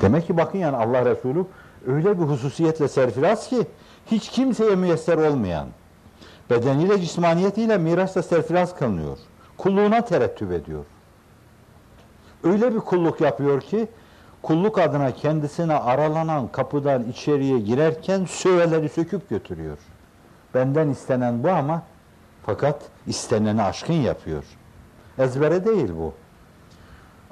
Demek ki bakın yani Allah Resulü öyle bir hususiyetle serfiraz ki hiç kimseye müyesser olmayan, bedeniyle cismaniyetiyle mirasla serfiraz kılınıyor. Kulluğuna terettüp ediyor. Öyle bir kulluk yapıyor ki kulluk adına kendisine aralanan kapıdan içeriye girerken söveleri söküp götürüyor. Benden istenen bu ama fakat isteneni aşkın yapıyor. Ezbere değil bu.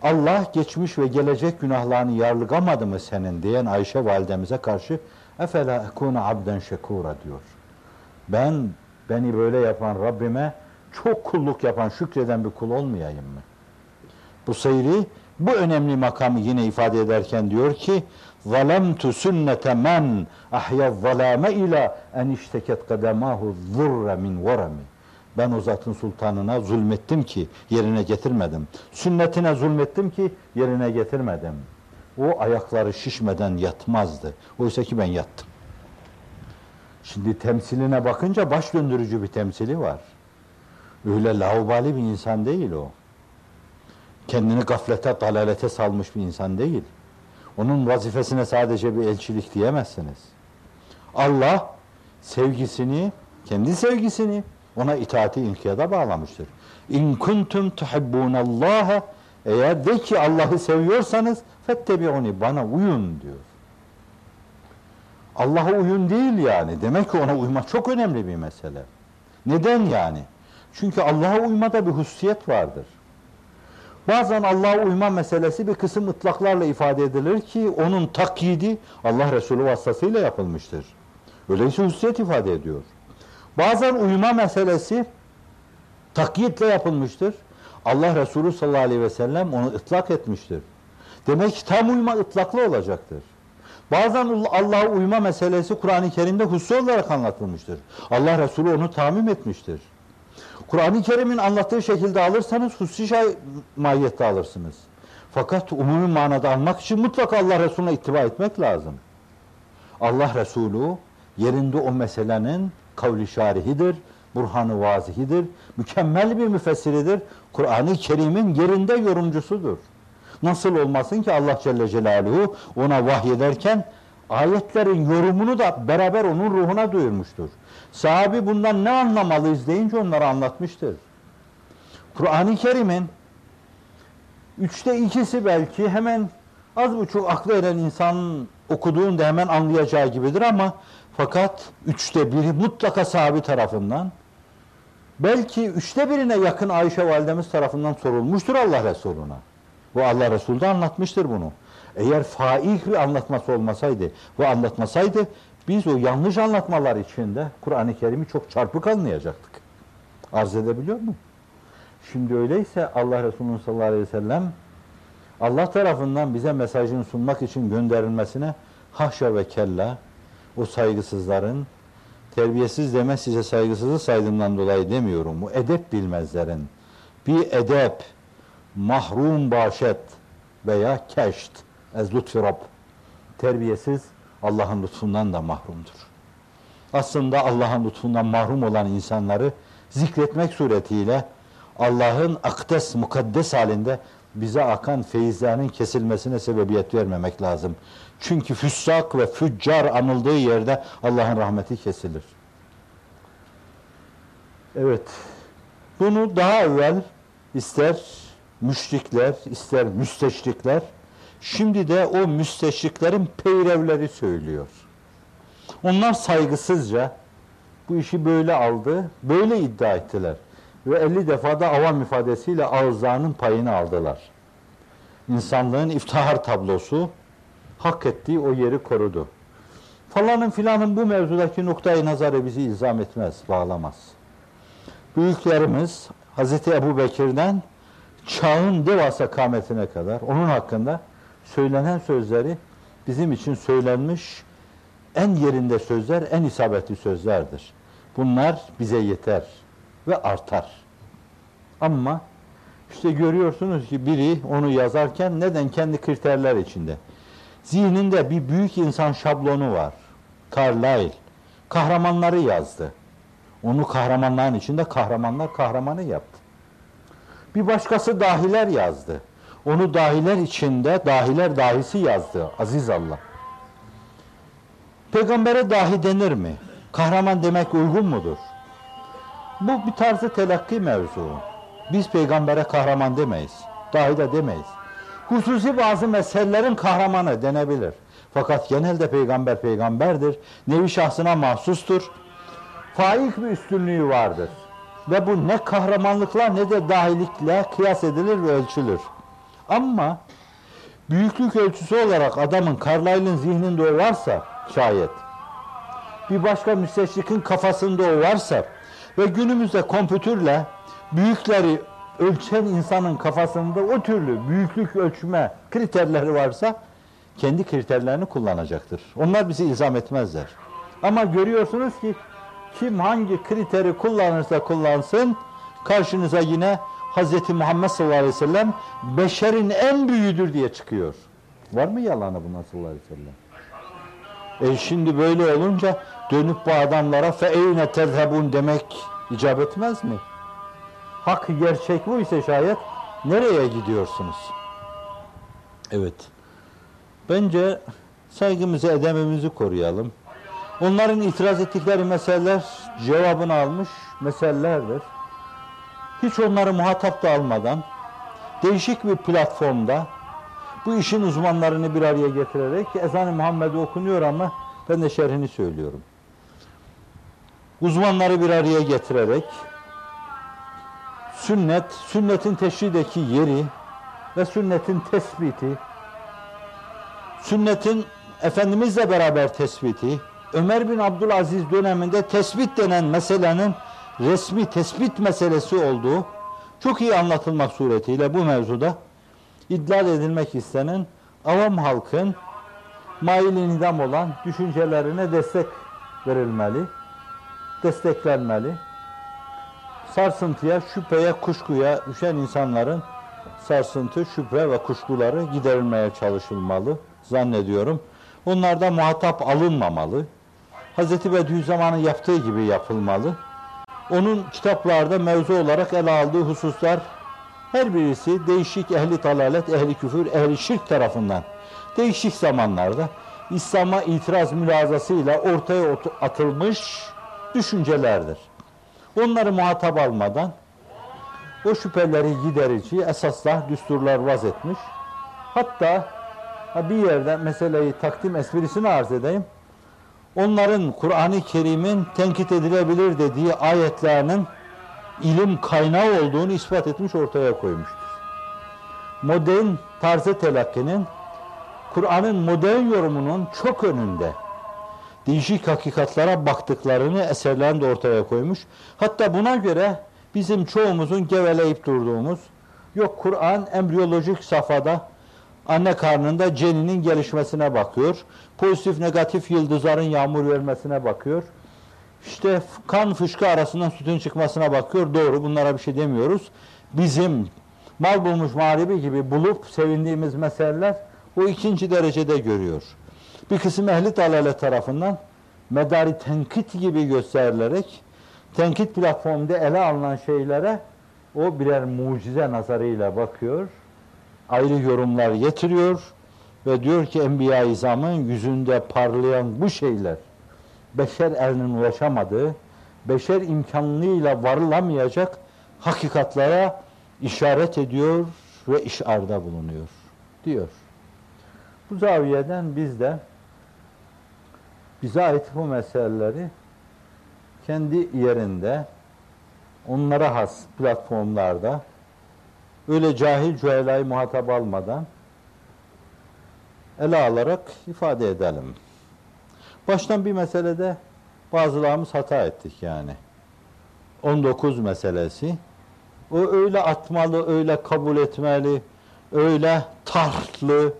Allah geçmiş ve gelecek günahlarını yarlıgamadı mı senin diyen Ayşe validemize karşı efela ekunu abden şekura diyor. Ben beni böyle yapan Rabbime çok kulluk yapan, şükreden bir kul olmayayım mı? Bu seyri bu önemli makamı yine ifade ederken diyor ki zalemtu sünnete men ahya zalame ila en işteket kademahu zurre min varami ben o zatın sultanına zulmettim ki yerine getirmedim. Sünnetine zulmettim ki yerine getirmedim. O ayakları şişmeden yatmazdı. Oysa ki ben yattım. Şimdi temsiline bakınca baş döndürücü bir temsili var. Öyle laubali bir insan değil o. Kendini gaflete, dalalete salmış bir insan değil. Onun vazifesine sadece bir elçilik diyemezsiniz. Allah sevgisini, kendi sevgisini ona itaati inkiyada bağlamıştır. İn kuntum tuhibbunallaha eğer de ki Allah'ı seviyorsanız fettebi'uni bana uyun diyor. Allah'a uyun değil yani. Demek ki ona uymak çok önemli bir mesele. Neden yani? Çünkü Allah'a uymada bir hususiyet vardır. Bazen Allah'a uyma meselesi bir kısım ıtlaklarla ifade edilir ki onun takyidi Allah Resulü vasıtasıyla yapılmıştır. Öyleyse hususiyet ifade ediyor. Bazen uyuma meselesi takyitle yapılmıştır. Allah Resulü sallallahu aleyhi ve sellem onu ıtlak etmiştir. Demek ki tam uyma ıtlaklı olacaktır. Bazen Allah'a uyma meselesi Kur'an-ı Kerim'de hususi olarak anlatılmıştır. Allah Resulü onu tamim etmiştir. Kur'an-ı Kerim'in anlattığı şekilde alırsanız hususi mahiyette alırsınız. Fakat umumi manada almak için mutlaka Allah Resulüne ittiba etmek lazım. Allah Resulü yerinde o meselenin kavli şarihidir, burhanı vazihidir, mükemmel bir müfessiridir. Kur'an-ı Kerim'in yerinde yorumcusudur. Nasıl olmasın ki Allah Celle Celaluhu ona vahyederken ayetlerin yorumunu da beraber onun ruhuna duyurmuştur. Sahabi bundan ne anlamalıyız deyince onlara anlatmıştır. Kur'an-ı Kerim'in üçte ikisi belki hemen az buçuk aklı eren insanın okuduğunda hemen anlayacağı gibidir ama fakat üçte biri mutlaka sahabi tarafından belki üçte birine yakın Ayşe validemiz tarafından sorulmuştur Allah Resulü'ne. Bu Allah Resulü de anlatmıştır bunu. Eğer faik bir anlatması olmasaydı ve anlatmasaydı biz o yanlış anlatmalar içinde Kur'an-ı Kerim'i çok çarpık anlayacaktık. Arz edebiliyor mu? Şimdi öyleyse Allah Resulü sallallahu aleyhi ve sellem Allah tarafından bize mesajını sunmak için gönderilmesine haşa ve kella o saygısızların terbiyesiz deme size saygısızı saydığımdan dolayı demiyorum. Bu edep bilmezlerin bir edep mahrum başet veya keşt ez lütfi Rab terbiyesiz Allah'ın lütfundan da mahrumdur. Aslında Allah'ın lütfundan mahrum olan insanları zikretmek suretiyle Allah'ın akdes, mukaddes halinde bize akan feyizlerinin kesilmesine sebebiyet vermemek lazım. Çünkü füssak ve füccar anıldığı yerde Allah'ın rahmeti kesilir. Evet. Bunu daha evvel ister müşrikler, ister müsteşrikler, şimdi de o müsteşriklerin peyrevleri söylüyor. Onlar saygısızca bu işi böyle aldı, böyle iddia ettiler. Ve 50 defada avam ifadesiyle ağızlarının payını aldılar. İnsanlığın iftihar tablosu hak ettiği o yeri korudu. Falanın filanın bu mevzudaki noktayı nazarı bizi ilzam etmez, bağlamaz. Büyüklerimiz Hz. Ebu Bekir'den çağın devasa kametine kadar onun hakkında söylenen sözleri bizim için söylenmiş en yerinde sözler, en isabetli sözlerdir. Bunlar bize yeter ve artar. Ama işte görüyorsunuz ki biri onu yazarken neden kendi kriterler içinde. Zihninde bir büyük insan şablonu var. Carlyle. Kahramanları yazdı. Onu kahramanların içinde kahramanlar kahramanı yaptı. Bir başkası dahiler yazdı. Onu dahiler içinde, dahiler dahisi yazdı. Aziz Allah. Peygambere dahi denir mi? Kahraman demek uygun mudur? Bu bir tarzı telakki mevzu. Biz peygambere kahraman demeyiz. Dahi de demeyiz. Hususi bazı meselelerin kahramanı denebilir. Fakat genelde peygamber peygamberdir. Nevi şahsına mahsustur. Faik bir üstünlüğü vardır. Ve bu ne kahramanlıkla ne de dahilikle kıyas edilir ve ölçülür. Ama büyüklük ölçüsü olarak adamın Carlyle'ın zihninde o varsa şayet bir başka müsteşrikin kafasında o varsa ve günümüzde kompütürle büyükleri ölçen insanın kafasında o türlü büyüklük ölçme kriterleri varsa kendi kriterlerini kullanacaktır. Onlar bizi ilzam etmezler. Ama görüyorsunuz ki kim hangi kriteri kullanırsa kullansın karşınıza yine Hz. Muhammed sallallahu aleyhi ve sellem beşerin en büyüğüdür diye çıkıyor. Var mı yalanı buna sallallahu aleyhi ve sellem? E şimdi böyle olunca dönüp bu adamlara fe eyne tezhebun demek icap etmez mi? Hak gerçek bu ise şayet nereye gidiyorsunuz? Evet. Bence saygımızı, edemimizi koruyalım. Onların itiraz ettikleri meseleler cevabını almış meselelerdir. Hiç onları muhatap da almadan değişik bir platformda bu işin uzmanlarını bir araya getirerek ezan-ı Muhammed'i okunuyor ama ben de şerhini söylüyorum. Uzmanları bir araya getirerek sünnet, sünnetin teşrideki yeri ve sünnetin tespiti, sünnetin Efendimizle beraber tespiti, Ömer bin Abdülaziz döneminde tespit denen meselenin resmi tespit meselesi olduğu çok iyi anlatılmak suretiyle bu mevzuda idlal edilmek istenen avam halkın maili nidam olan düşüncelerine destek verilmeli, desteklenmeli. Sarsıntıya, şüpheye, kuşkuya düşen insanların sarsıntı, şüphe ve kuşkuları giderilmeye çalışılmalı zannediyorum. Onlarda muhatap alınmamalı. Hz. Bediüzzaman'ın yaptığı gibi yapılmalı. Onun kitaplarda mevzu olarak ele aldığı hususlar her birisi değişik ehli talalet, ehli küfür, ehli şirk tarafından değişik zamanlarda İslam'a itiraz mülazasıyla ortaya atılmış düşüncelerdir. Onları muhatap almadan o şüpheleri giderici esaslar, düsturlar vaz etmiş. Hatta bir yerde meseleyi takdim esprisini arz edeyim. Onların Kur'an-ı Kerim'in tenkit edilebilir dediği ayetlerinin ilim kaynağı olduğunu ispat etmiş ortaya koymuştur. Modern tarzı telakkinin Kur'an'ın modern yorumunun çok önünde değişik hakikatlara baktıklarını eserlerinde ortaya koymuş. Hatta buna göre bizim çoğumuzun geveleyip durduğumuz yok Kur'an embriyolojik safhada anne karnında ceninin gelişmesine bakıyor. Pozitif negatif yıldızların yağmur vermesine bakıyor. İşte kan fışkı arasından sütün çıkmasına bakıyor. Doğru bunlara bir şey demiyoruz. Bizim mal bulmuş mağribi gibi bulup sevindiğimiz meseleler o ikinci derecede görüyor. Bir kısım ehli dalale tarafından medari tenkit gibi gösterilerek tenkit platformunda ele alınan şeylere o birer mucize nazarıyla bakıyor. Ayrı yorumlar getiriyor ve diyor ki Enbiya-i İzam'ın yüzünde parlayan bu şeyler beşer elinin ulaşamadığı, beşer imkanlığıyla varılamayacak hakikatlara işaret ediyor ve işarda bulunuyor diyor. Bu zaviyeden biz de bize ait bu meseleleri kendi yerinde onlara has platformlarda öyle cahil cühelayı muhatap almadan ele alarak ifade edelim. Baştan bir meselede bazılarımız hata ettik yani. 19 meselesi. O öyle atmalı, öyle kabul etmeli, öyle tartlı,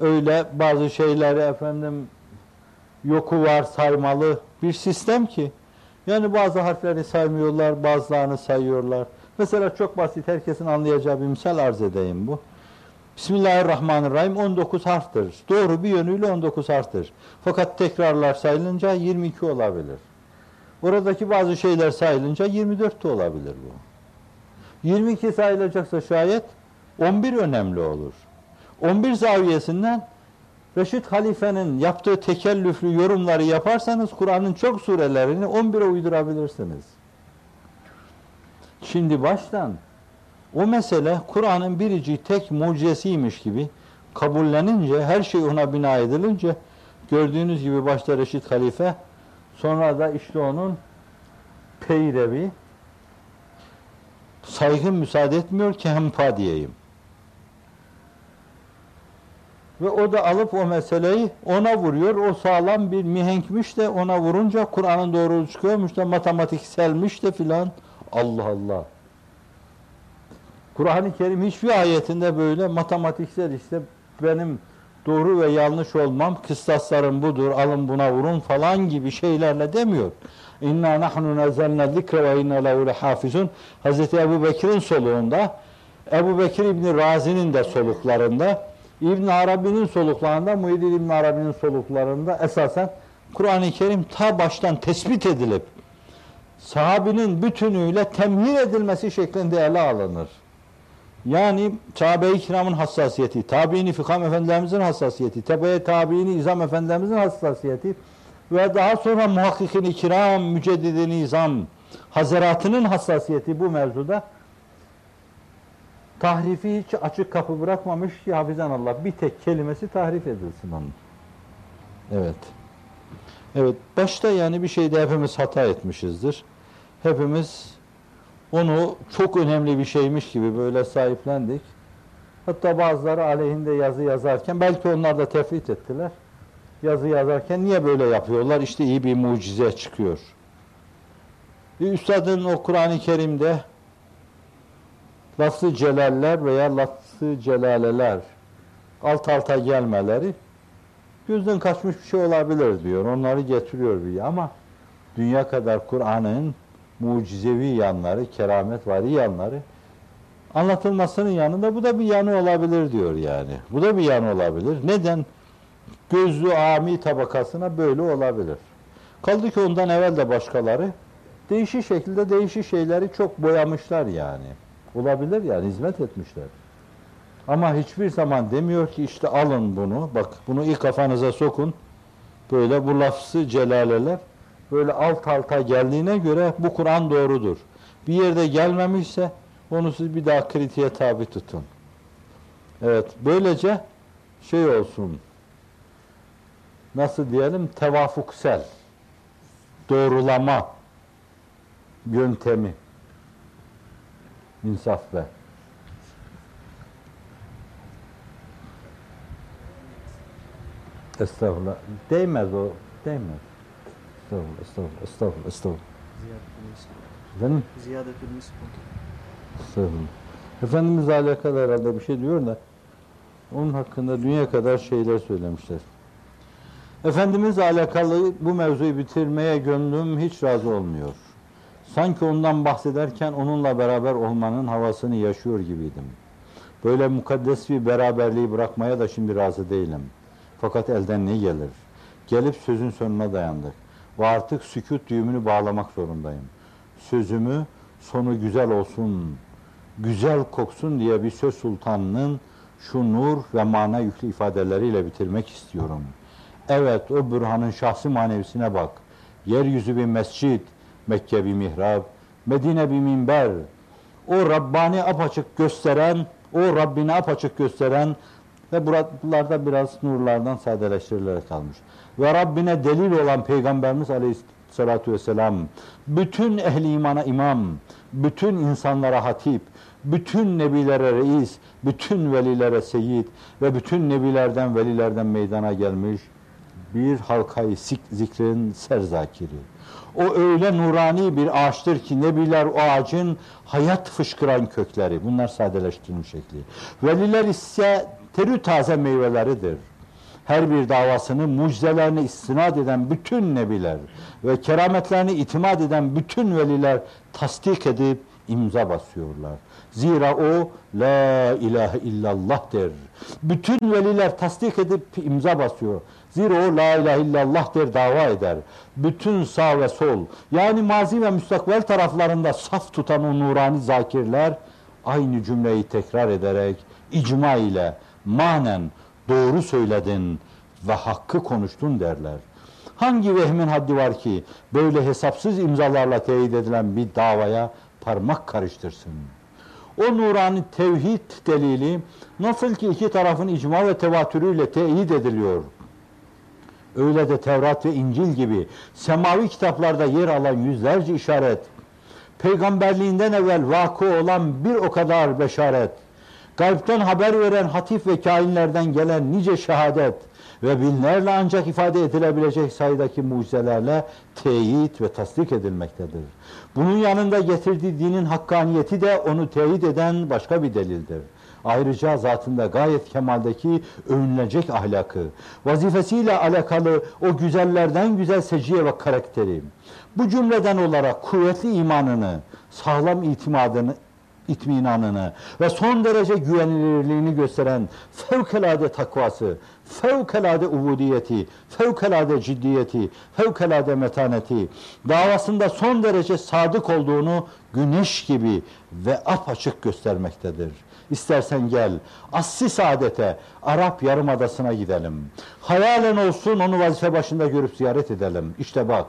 öyle bazı şeyleri efendim yoku var saymalı bir sistem ki yani bazı harfleri saymıyorlar, bazılarını sayıyorlar. Mesela çok basit, herkesin anlayacağı bir misal arz edeyim bu. Bismillahirrahmanirrahim 19 harftir. Doğru bir yönüyle 19 harftir. Fakat tekrarlar sayılınca 22 olabilir. Oradaki bazı şeyler sayılınca 24 de olabilir bu. 22 sayılacaksa şayet 11 önemli olur. 11 zaviyesinden Reşit Halife'nin yaptığı tekellüflü yorumları yaparsanız Kur'an'ın çok surelerini 11'e uydurabilirsiniz. Şimdi baştan o mesele Kur'an'ın biricik tek mucizesiymiş gibi kabullenince, her şey ona bina edilince gördüğünüz gibi başta Reşit Halife sonra da işte onun peyrevi saygı müsaade etmiyor ki hempa diyeyim. Ve o da alıp o meseleyi ona vuruyor. O sağlam bir mihenkmiş de ona vurunca Kur'an'ın doğru çıkıyormuş da matematikselmiş de filan. Allah Allah. Kur'an-ı Kerim hiçbir ayetinde böyle matematiksel işte benim doğru ve yanlış olmam, kıstaslarım budur, alın buna vurun falan gibi şeylerle demiyor. İnna nahnu nazzalna zikre ve inna lehu lehafizun. Hazreti Ebu Bekir'in soluğunda, Ebu Bekir İbni Razi'nin de soluklarında, İbn Arabi'nin soluklarında, Muhyiddin İbn Arabi'nin soluklarında esasen Kur'an-ı Kerim ta baştan tespit edilip sahabinin bütünüyle temhir edilmesi şeklinde ele alınır. Yani sahabe-i kiramın hassasiyeti, tabiini fikam efendilerimizin hassasiyeti, tebeye tabiini izam efendilerimizin hassasiyeti ve daha sonra muhakkikin kiram, müceddidin izam, hazaratının hassasiyeti bu mevzuda tahrifi hiç açık kapı bırakmamış hafizan Allah bir tek kelimesi tahrif edilsin onun. Evet. Evet, başta yani bir şeyde hepimiz hata etmişizdir. Hepimiz onu çok önemli bir şeymiş gibi böyle sahiplendik. Hatta bazıları aleyhinde yazı yazarken belki onlar da tefrit ettiler. Yazı yazarken niye böyle yapıyorlar? İşte iyi bir mucize çıkıyor. Üstadın o Kur'an-ı Kerim'de lafz-ı celaller veya lafz-ı celaleler alt alta gelmeleri gözden kaçmış bir şey olabilir diyor. Onları getiriyor bir ama dünya kadar Kur'an'ın mucizevi yanları, keramet vari yanları anlatılmasının yanında bu da bir yanı olabilir diyor yani. Bu da bir yanı olabilir. Neden? Gözlü ami tabakasına böyle olabilir. Kaldı ki ondan evvel de başkaları değişik şekilde değişik şeyleri çok boyamışlar yani. Olabilir yani hizmet etmişler. Ama hiçbir zaman demiyor ki işte alın bunu, bak bunu ilk kafanıza sokun. Böyle bu lafzı celaleler böyle alt alta geldiğine göre bu Kur'an doğrudur. Bir yerde gelmemişse onu siz bir daha kritiğe tabi tutun. Evet, böylece şey olsun, nasıl diyelim, tevafuksel, doğrulama yöntemi, insaf ve Estağfurullah. Değmez o. Değmez. Estağfurullah, estağfurullah, estağfurullah, estağfurullah. Efendim? Ziyadetül misbut. Estağfurullah. Efendimizle alakalı herhalde bir şey diyor da onun hakkında dünya kadar şeyler söylemişler. Efendimizle alakalı bu mevzuyu bitirmeye gönlüm hiç razı olmuyor. Sanki ondan bahsederken onunla beraber olmanın havasını yaşıyor gibiydim. Böyle mukaddes bir beraberliği bırakmaya da şimdi razı değilim. Fakat elden ne gelir? Gelip sözün sonuna dayandık. Ve artık sükut düğümünü bağlamak zorundayım. Sözümü sonu güzel olsun, güzel koksun diye bir söz sultanının şu nur ve mana yüklü ifadeleriyle bitirmek istiyorum. Evet o bürhanın şahsi manevisine bak. Yeryüzü bir mescit, Mekke bir mihrab, Medine bir minber. O Rabbani apaçık gösteren, o Rabbini apaçık gösteren ve buralarda biraz nurlardan sadeleştirilerek kalmış. Ve Rabbine delil olan Peygamberimiz Aleyhisselatü Vesselam, bütün ehli imana imam, bütün insanlara hatip, bütün nebilere reis, bütün velilere seyit ve bütün nebilerden velilerden meydana gelmiş bir halkayı zikrin serzakiri. O öyle nurani bir ağaçtır ki nebiler o ağacın hayat fışkıran kökleri. Bunlar sadeleştirilmiş şekli. Veliler ise terü taze meyveleridir. Her bir davasını, mucizelerini istinad eden bütün nebiler ve kerametlerini itimat eden bütün veliler tasdik edip imza basıyorlar. Zira o la ilahe illallah der. Bütün veliler tasdik edip imza basıyor. Zira o la ilahe illallah der dava eder. Bütün sağ ve sol yani mazi ve müstakbel taraflarında saf tutan o nurani zakirler aynı cümleyi tekrar ederek icma ile manen doğru söyledin ve hakkı konuştun derler. Hangi vehmin haddi var ki böyle hesapsız imzalarla teyit edilen bir davaya parmak karıştırsın? O nurani tevhid delili nasıl ki iki tarafın icma ve tevatürüyle teyit ediliyor. Öyle de Tevrat ve İncil gibi semavi kitaplarda yer alan yüzlerce işaret, peygamberliğinden evvel vakı olan bir o kadar beşaret, gaybten haber veren hatif ve kainlerden gelen nice şehadet ve binlerle ancak ifade edilebilecek sayıdaki mucizelerle teyit ve tasdik edilmektedir. Bunun yanında getirdiği dinin hakkaniyeti de onu teyit eden başka bir delildir. Ayrıca zatında gayet kemaldeki övünülecek ahlakı, vazifesiyle alakalı o güzellerden güzel seciye ve karakteri, bu cümleden olarak kuvvetli imanını, sağlam itimadını, itminanını ve son derece güvenilirliğini gösteren fevkalade takvası, fevkalade ubudiyeti, fevkalade ciddiyeti, fevkalade metaneti, davasında son derece sadık olduğunu güneş gibi ve apaçık göstermektedir. İstersen gel, asli saadete, Arap Yarımadası'na gidelim. Hayalen olsun onu vazife başında görüp ziyaret edelim. İşte bak,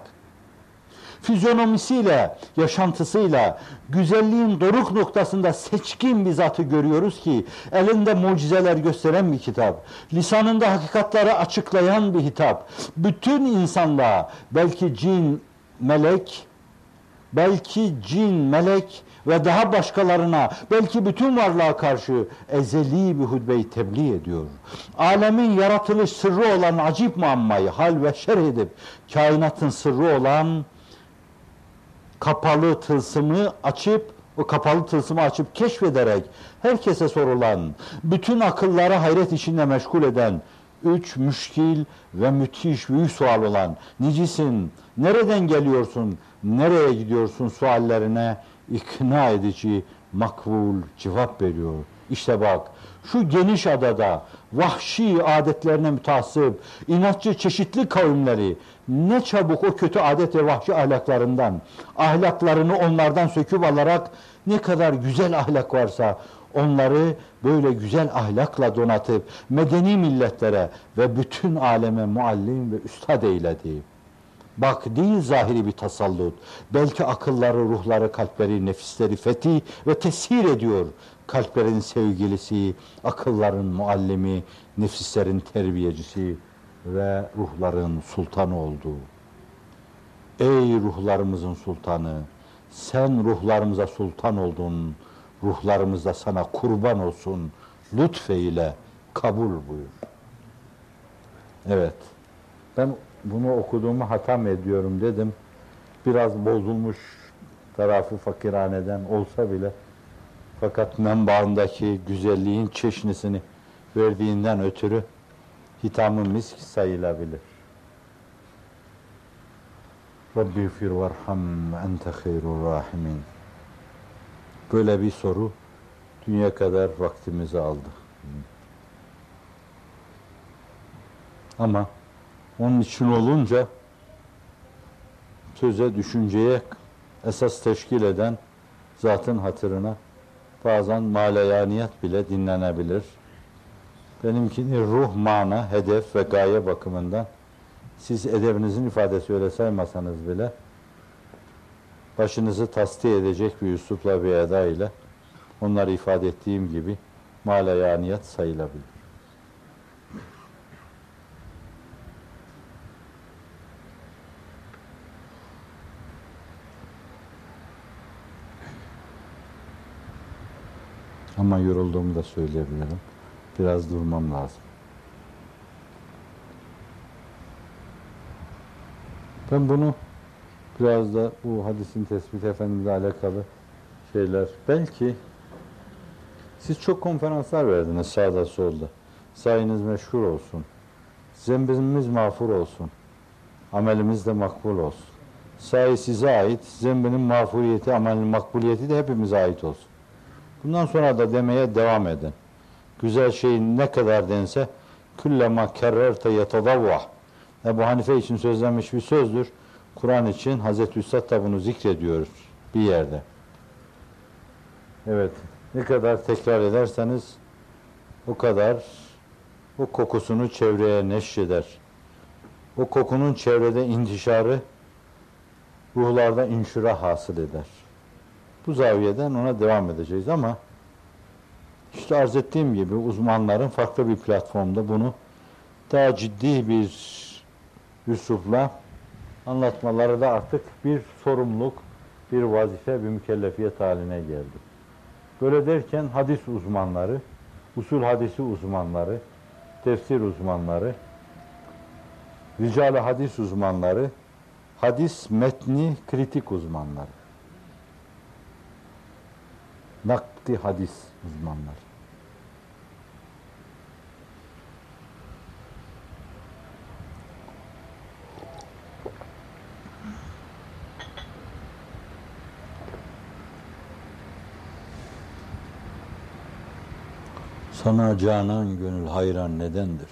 fizyonomisiyle, yaşantısıyla, güzelliğin doruk noktasında seçkin bir zatı görüyoruz ki, elinde mucizeler gösteren bir kitap, lisanında hakikatları açıklayan bir hitap, bütün insanlığa, belki cin, melek, belki cin, melek ve daha başkalarına, belki bütün varlığa karşı ezeli bir hutbeyi tebliğ ediyor. Alemin yaratılış sırrı olan acip muammayı hal ve şerh edip, kainatın sırrı olan kapalı tılsımı açıp o kapalı tılsımı açıp keşfederek herkese sorulan, bütün akılları hayret içinde meşgul eden üç müşkil ve müthiş büyük sual olan nicisin, nereden geliyorsun, nereye gidiyorsun? suallerine ikna edici makbul cevap veriyor. İşte bak şu geniş adada vahşi adetlerine mütasip, inatçı çeşitli kavimleri ne çabuk o kötü adet ve vahşi ahlaklarından, ahlaklarını onlardan söküp alarak ne kadar güzel ahlak varsa onları böyle güzel ahlakla donatıp medeni milletlere ve bütün aleme muallim ve üstad eyledi. Bak değil zahiri bir tasallut. Belki akılları, ruhları, kalpleri, nefisleri fethi ve tesir ediyor. Kalplerin sevgilisi, akılların muallimi, nefislerin terbiyecisi ve ruhların sultanı oldu. Ey ruhlarımızın sultanı, sen ruhlarımıza sultan oldun, ruhlarımız da sana kurban olsun, lütfeyle kabul buyur. Evet, ben bunu okuduğumu hatam ediyorum dedim. Biraz bozulmuş tarafı fakirhaneden olsa bile fakat menbaındaki güzelliğin çeşnisini verdiğinden ötürü hitamı misk sayılabilir. Rabbi fir varham ente hayrul rahimin. Böyle bir soru dünya kadar vaktimizi aldı. Ama onun için olunca söze, düşünceye esas teşkil eden zatın hatırına bazen maleyaniyat bile dinlenebilir. Benimkini ruh, mana, hedef ve gaye bakımından siz edebinizin ifadesi öyle saymasanız bile başınızı tasdik edecek bir üslupla bir eda ile onları ifade ettiğim gibi maleyaniyat sayılabilir. Ama yorulduğumu da söyleyebilirim. Biraz durmam lazım. Ben bunu biraz da bu hadisin tespit efendimizle alakalı şeyler belki siz çok konferanslar verdiniz sağda solda. Sayınız meşhur olsun. Zembimiz mağfur olsun. Amelimiz de makbul olsun. Sayı size ait, zembinin mağfuriyeti, amelin makbuliyeti de hepimize ait olsun. Bundan sonra da demeye devam edin. Güzel şeyin ne kadar dense küllema kerrerte yetadavvah. Ebu Hanife için sözlenmiş bir sözdür. Kur'an için Hazreti Üstad da bunu zikrediyor bir yerde. Evet. Ne kadar tekrar ederseniz o kadar o kokusunu çevreye neşreder. O kokunun çevrede intişarı ruhlarda inşira hasıl eder. Bu zaviyeden ona devam edeceğiz ama işte arz ettiğim gibi uzmanların farklı bir platformda bunu daha ciddi bir üslupla anlatmaları da artık bir sorumluluk, bir vazife, bir mükellefiyet haline geldi. Böyle derken hadis uzmanları, usul hadisi uzmanları, tefsir uzmanları, rical hadis uzmanları, hadis metni kritik uzmanları, nakdi hadis uzmanları. Sana canan gönül hayran nedendir?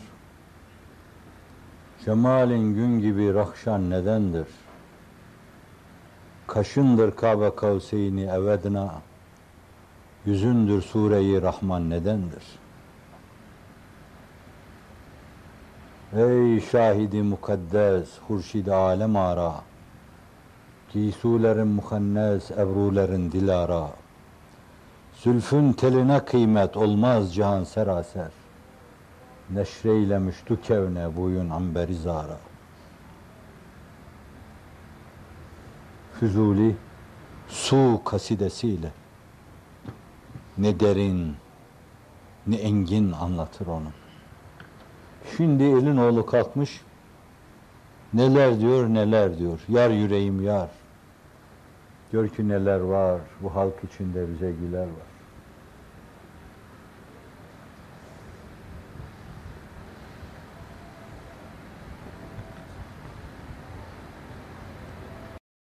Cemalin gün gibi rahşan nedendir? Kaşındır Kabe kavseyni evedna, yüzündür sureyi Rahman nedendir? Ey şahidi mukaddes, hurşid alem ara, giysulerin muhannes, ebrulerin dilara, Zülfün teline kıymet olmaz cihan seraser. Neşreylemiş du kevne buyun amberi zara. Füzuli su kasidesiyle ne derin ne engin anlatır onu. Şimdi elin oğlu kalkmış neler diyor neler diyor. Yar yüreğim yar. Gör ki neler var bu halk içinde bize güler var.